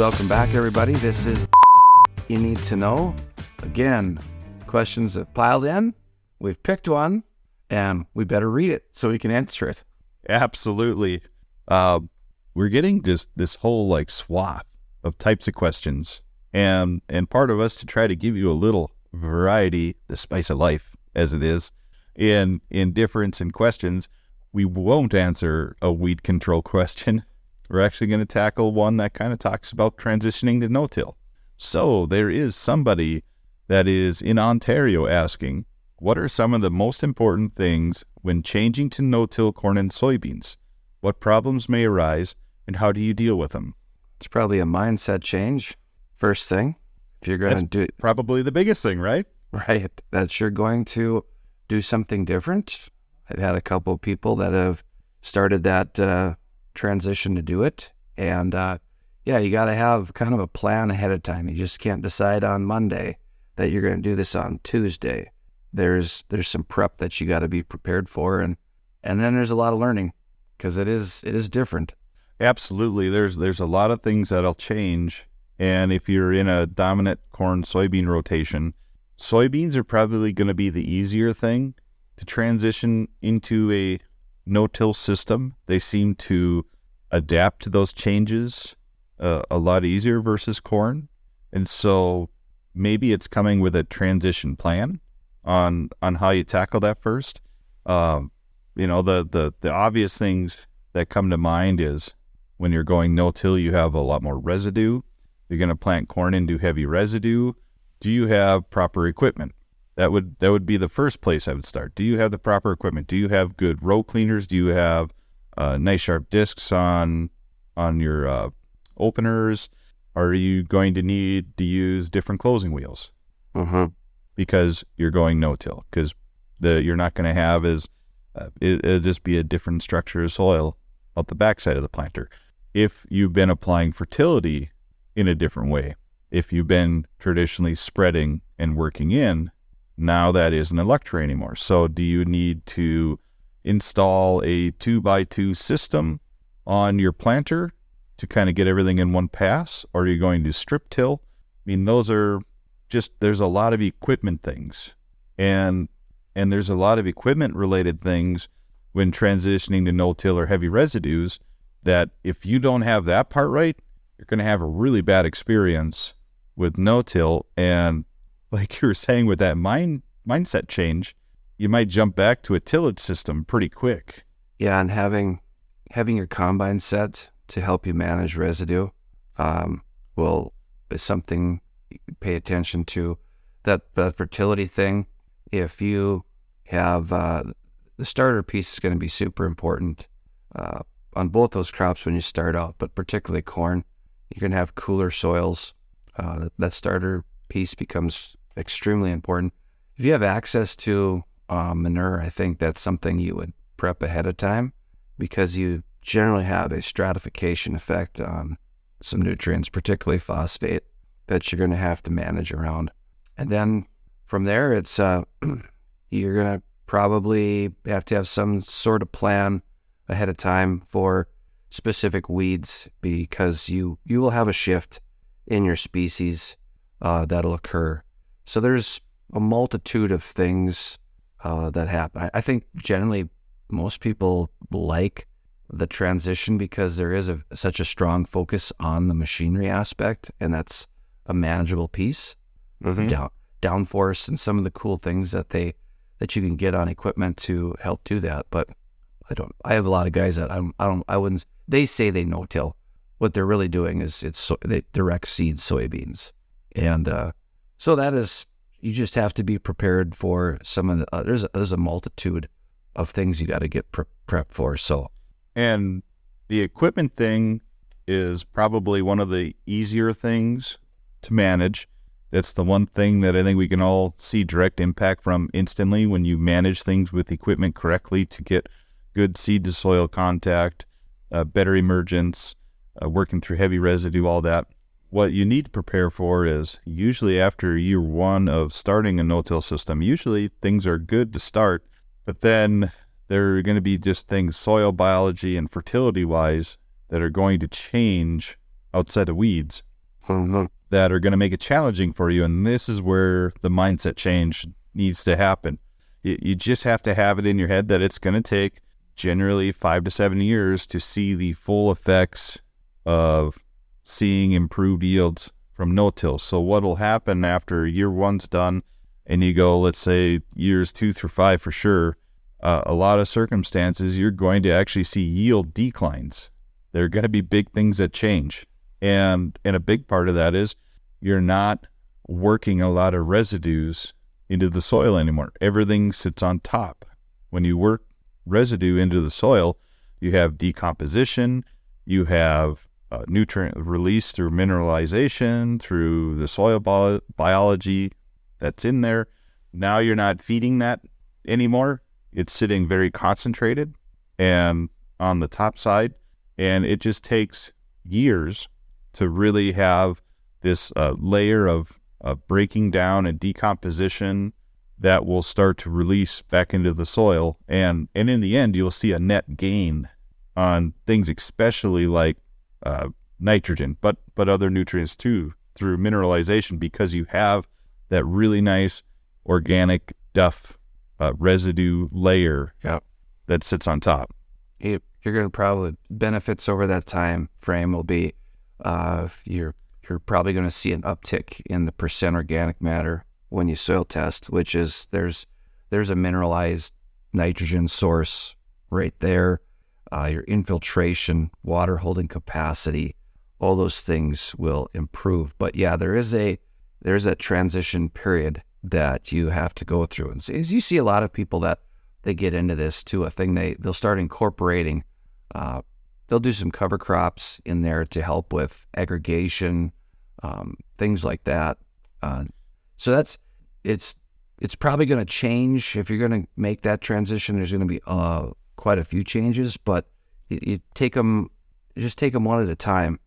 welcome back, everybody. This is You Need to Know. Again, questions have piled in. We've picked one, and we better read it so we can answer it. Absolutely. Uh, we're getting just this whole like swath of types of questions, and and part of us to try to give you a little variety, the spice of life, as it is, in in difference in questions. We won't answer a weed control question. We're actually going to tackle one that kind of talks about transitioning to no-till. So there is somebody that is in Ontario asking, what are some of the most important things when changing to no-till corn and soybeans? What problems may arise, and how do you deal with them? It's probably a mindset change. First thing, if you're going That's to do it Probably the biggest thing, right? right, that you're going to do something different. I've had a couple of people that have started that uh, transition to do it, and uh, yeah, you got to have kind of a plan ahead of time. You just can't decide on Monday that you're going to do this on Tuesday. There's there's some prep that you got to be prepared for, and and then there's a lot of learning because it is it is different. Absolutely. There's there's a lot of things that'll change. And if you're in a dominant corn soybean rotation, soybeans are probably going to be the easier thing to transition into a no-till system. They seem to adapt to those changes uh, a lot easier versus corn. And so maybe it's coming with a transition plan on on how you tackle that first. Um, you know, the the the obvious things that come to mind is when you're going no till, you have a lot more residue. You're going to plant corn into heavy residue. Do you have proper equipment? That would that would be the first place I would start. Do you have the proper equipment? Do you have good row cleaners? Do you have uh, nice sharp discs on on your uh, openers? Are you going to need to use different closing wheels Uh-huh. because you're going no till? Because the you're not going to have as uh, it, it'll just be a different structure of soil out the backside of the planter. If you've been applying fertility in a different way, if you've been traditionally spreading and working in, now that isn't Electra anymore. So, do you need to install a two by two system on your planter to kind of get everything in one pass, or are you going to strip till? I mean, those are just there's a lot of equipment things, and and there's a lot of equipment related things when transitioning to no till or heavy residues that if you don't have that part right, you're going to have a really bad experience with no till. And like you were saying, with that mind mindset change, you might jump back to a tillage system pretty quick. Yeah, and having having your combine set to help you manage residue um, will is something you pay attention to. That that fertility thing. If you have uh, the starter piece is going to be super important uh, on both those crops when you start out, but particularly corn. You're going to have cooler soils. Uh, that, that starter piece becomes extremely important. If you have access to uh, manure, I think that's something you would prep ahead of time because you generally have a stratification effect on some nutrients, particularly phosphate, that you're going to have to manage around. And then from there, it's uh, you're going to probably have to have some sort of plan ahead of time for specific weeds because you you will have a shift in your species uh, that'll occur. So there's a multitude of things uh, that happen. I, I think generally most people like the transition because there is a, such a strong focus on the machinery aspect, and that's a manageable piece. Down, downforce and some of the cool things that they that you can get on equipment to help do that. But I don't. I have a lot of guys that I'm, I don't. I wouldn't. They say they no till. What they're really doing is it's so, they direct seed soybeans, and uh, so that is you just have to be prepared for some of the. Uh, there's a, there's a multitude of things you got to get pre- prepped for. So And the equipment thing is probably one of the easier things to manage. That's the one thing that I think we can all see direct impact from instantly when you manage things with equipment correctly to get good seed to soil contact, uh, better emergence, uh, working through heavy residue, all that. What you need to prepare for is usually after year one of starting a no till system, usually things are good to start, but then there are going to be just things soil biology and fertility wise that are going to change outside of weeds. Mhm. that are going to make it challenging for you. And this is where the mindset change needs to happen. You, you just have to have it in your head that it's going to take generally five to seven years to see the full effects of seeing improved yields from no till. So, what will happen after year one's done and you go, let's say years two through five for sure, uh, a lot of circumstances, you're going to actually see yield declines. There are going to be big things that change. And, and a big part of that is you're not working a lot of residues into the soil anymore. Everything sits on top. When you work residue into the soil, you have decomposition, you have uh, nutrient release through mineralization, through the soil bio- biology that's in there. Now you're not feeding that anymore. It's sitting very concentrated and on the top side. And it just takes years to really have this uh, layer of, of breaking down and decomposition that will start to release back into the soil. And, and in the end, you'll see a net gain on things, especially like uh, nitrogen, but, but other nutrients too, through mineralization, because you have that really nice organic duff uh, residue layer Yep. that sits on top. you- you're going to probably benefits over that time frame will be uh, you're you're probably going to see an uptick in the percent organic matter when you soil test, which is there's there's a mineralized nitrogen source right there. Uh, your infiltration, water holding capacity, all those things will improve. But yeah, there is a there's a transition period that you have to go through, and as you see a lot of people that they get into this too, a thing they they'll start incorporating. Uh, they'll do some cover crops in there to help with aggregation, um, things like that. Uh, so that's it's it's probably going to change if you're going to make that transition. There's going to be uh, quite a few changes, but you, you take them just take them one at a time.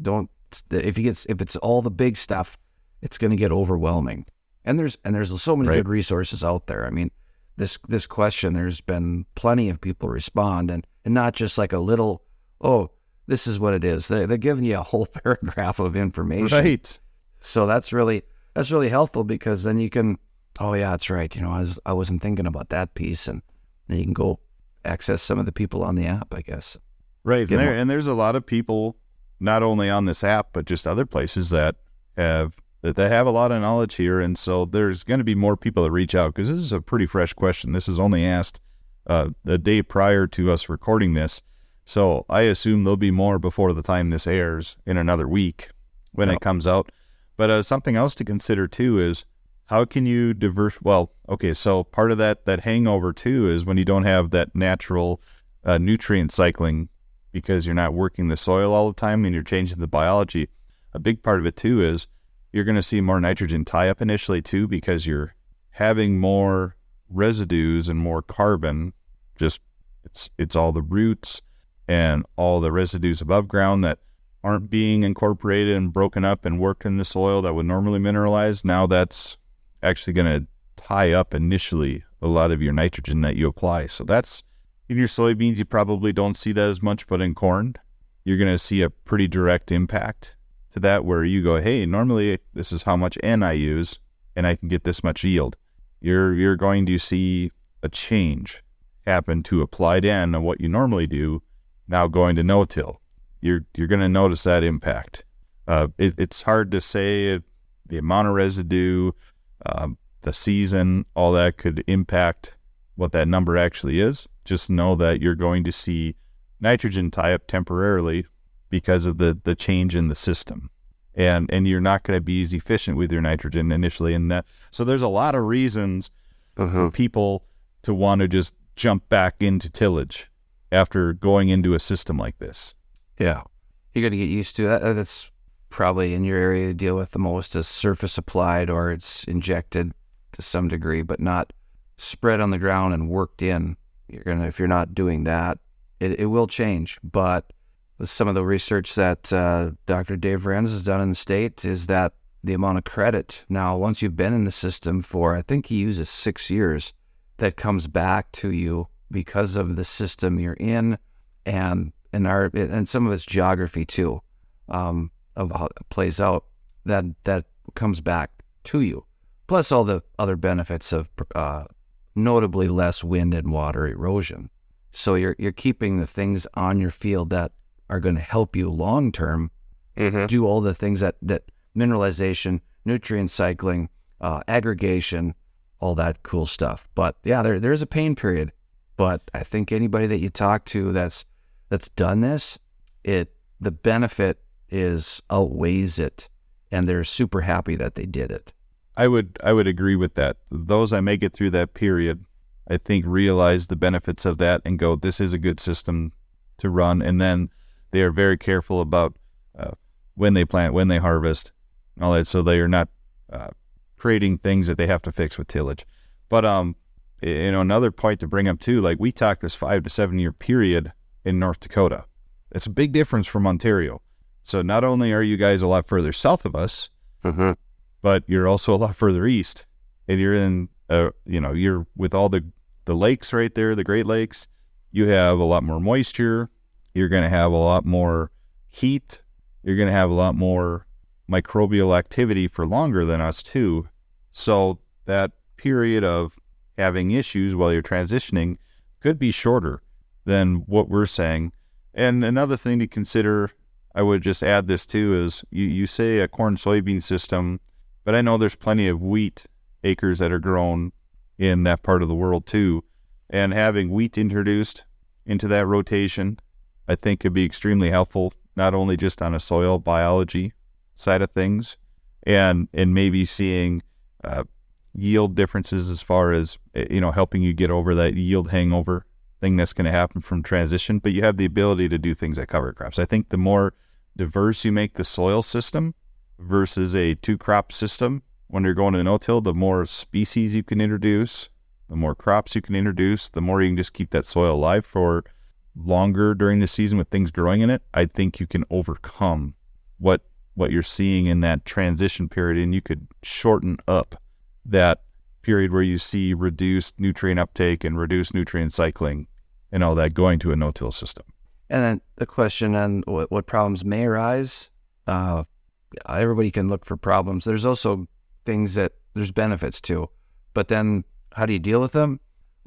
Don't if you get if it's all the big stuff, it's going to get overwhelming. And there's and there's so many Right. good resources out there. I mean, this this question, there's been plenty of people respond, and and not just like a little, oh, this is what it is. They, they're giving you a whole paragraph of information. Right. So that's really that's really helpful because then you can, oh yeah, that's right. You know, I was I wasn't thinking about that piece, and then you can go access some of the people on the app, I guess. Right. And, there, and there's a lot of people, not only on this app, but just other places that have that they have a lot of knowledge here. And so there's going to be more people that reach out because this is a pretty fresh question. This is only asked uh, the day prior to us recording this. So I assume there'll be more before the time this airs in another week when Yeah. it comes out. But uh, something else to consider too is how can you diverse? Well, okay, so part of that that hangover too is when you don't have that natural uh, nutrient cycling because you're not working the soil all the time and you're changing the biology. A big part of it too is you're going to see more nitrogen tie up initially too because you're having more residues and more carbon. Just it's it's all the roots and all the residues above ground that aren't being incorporated and broken up and worked in the soil that would normally mineralize. Now that's actually going to tie up initially a lot of your nitrogen that you apply. So that's in your soybeans, you probably don't see that as much, but in corn, you're going to see a pretty direct impact to that where you go, hey, normally this is how much N I use and I can get this much yield. You're, you're going to see a change happen to applied N and what you normally do now going to no-till. You're, you're going to notice that impact. Uh, it, it's hard to say the amount of residue, um, the season, all that could impact what that number actually is. Just know that you're going to see nitrogen tie up temporarily because of the, the change in the system. And and you're not going to be as efficient with your nitrogen initially and that so there's a lot of reasons for people to want to just jump back into tillage after going into a system like this. Yeah, You're going to get used to that. That's probably in your area deal with the most is surface applied or it's injected to some degree, but not spread on the ground and worked in. You're gonna if you're not doing that, it, it will change. But some of the research that uh, Dr. Dave Franzen has done in the state is that the amount of credit now once you've been in the system for I think he uses six years that comes back to you because of the system you're in and and our and some of its geography too um, of how it plays out. that that comes back to you. Plus all the other benefits of uh, notably less wind and water erosion. So you're you're keeping the things on your field that are going to help you long term Mm-hmm. do all the things that that mineralization, nutrient cycling, uh, aggregation, all that cool stuff. But yeah, there there's a pain period. But I think anybody that you talk to that's that's done this, it the benefit is outweighs it, and they're super happy that they did it. I would I would agree with that. Those that make it through that period, I think realize the benefits of that and go, this is a good system to run. And then they are very careful about uh, when they plant, when they harvest, all that, so they are not uh, creating things that they have to fix with tillage. But um, you know, another point to bring up too, like we talk this five to seven year period in North Dakota. It's a big difference from Ontario. So not only are you guys a lot further south of us, Mm-hmm. but you're also a lot further east, and you're in, uh, you know, you're with all the the lakes right there, the Great Lakes. You have a lot more moisture. You're going to have a lot more heat. You're going to have a lot more microbial activity for longer than us too. So that period of having issues while you're transitioning could be shorter than what we're saying. And another thing to consider, I would just add this too, is you, you say a corn soybean system, but I know there's plenty of wheat acres that are grown in that part of the world too. And having wheat introduced into that rotation, I think could be extremely helpful, not only just on a soil biology side of things, and and maybe seeing uh, yield differences as far as eh, you know helping you get over that yield hangover thing that's going to happen from transition. But you have the ability to do things like cover crops. I think the more diverse you make the soil system versus a two crop system when you're going to no-till, the more species you can introduce, the more crops you can introduce, the more you can just keep that soil alive for longer during the season with things growing in it. I think you can overcome what what you're seeing in that transition period, and you could shorten up that period where you see reduced nutrient uptake and reduced nutrient cycling and all that going to a no-till system. And then the question on what, what problems may arise. Uh, everybody can look for problems. There's also things that there's benefits to, but then how do you deal with them?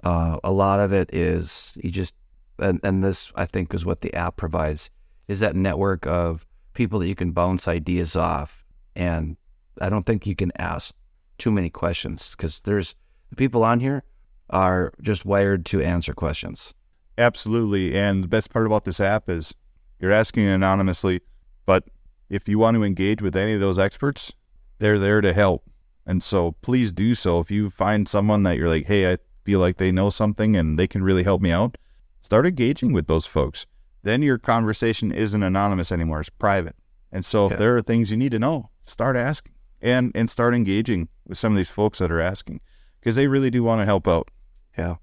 Uh, a lot of it is you just, and, and this I think is what the app provides, is that network of people that you can bounce ideas off. And I don't think you can ask too many questions because there's the people on here are just wired to answer questions. Absolutely. And the best part about this app is you're asking anonymously, but if you want to engage with any of those experts, they're there to help. And so please do so. If you find someone that you're like, hey, I feel like they know something and they can really help me out, start engaging with those folks. Then your conversation isn't anonymous anymore, it's private. And so Yeah. if there are things you need to know, start asking and, and start engaging with some of these folks that are asking because they really do want to help out. Yeah.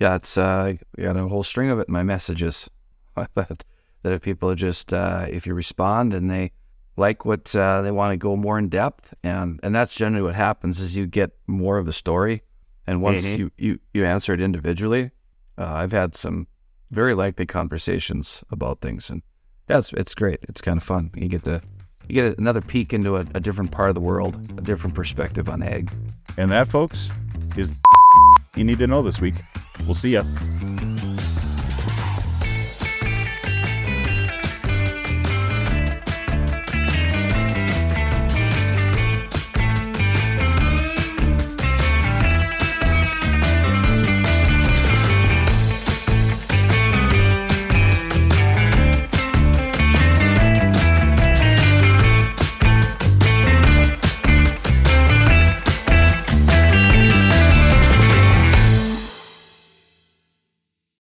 Yeah, it's uh got a whole string of it in my messages. that that if people just uh if you respond and they like what uh, they want to go more in depth and and that's generally what happens is you get more of the story and once Mhm. you, you you answer it individually uh, I've had some very likely conversations about things and that's it's great it's kind of fun you get the you get another peek into a, a different part of the world a different perspective on egg. And that, folks, is you need to know this week. We'll see ya.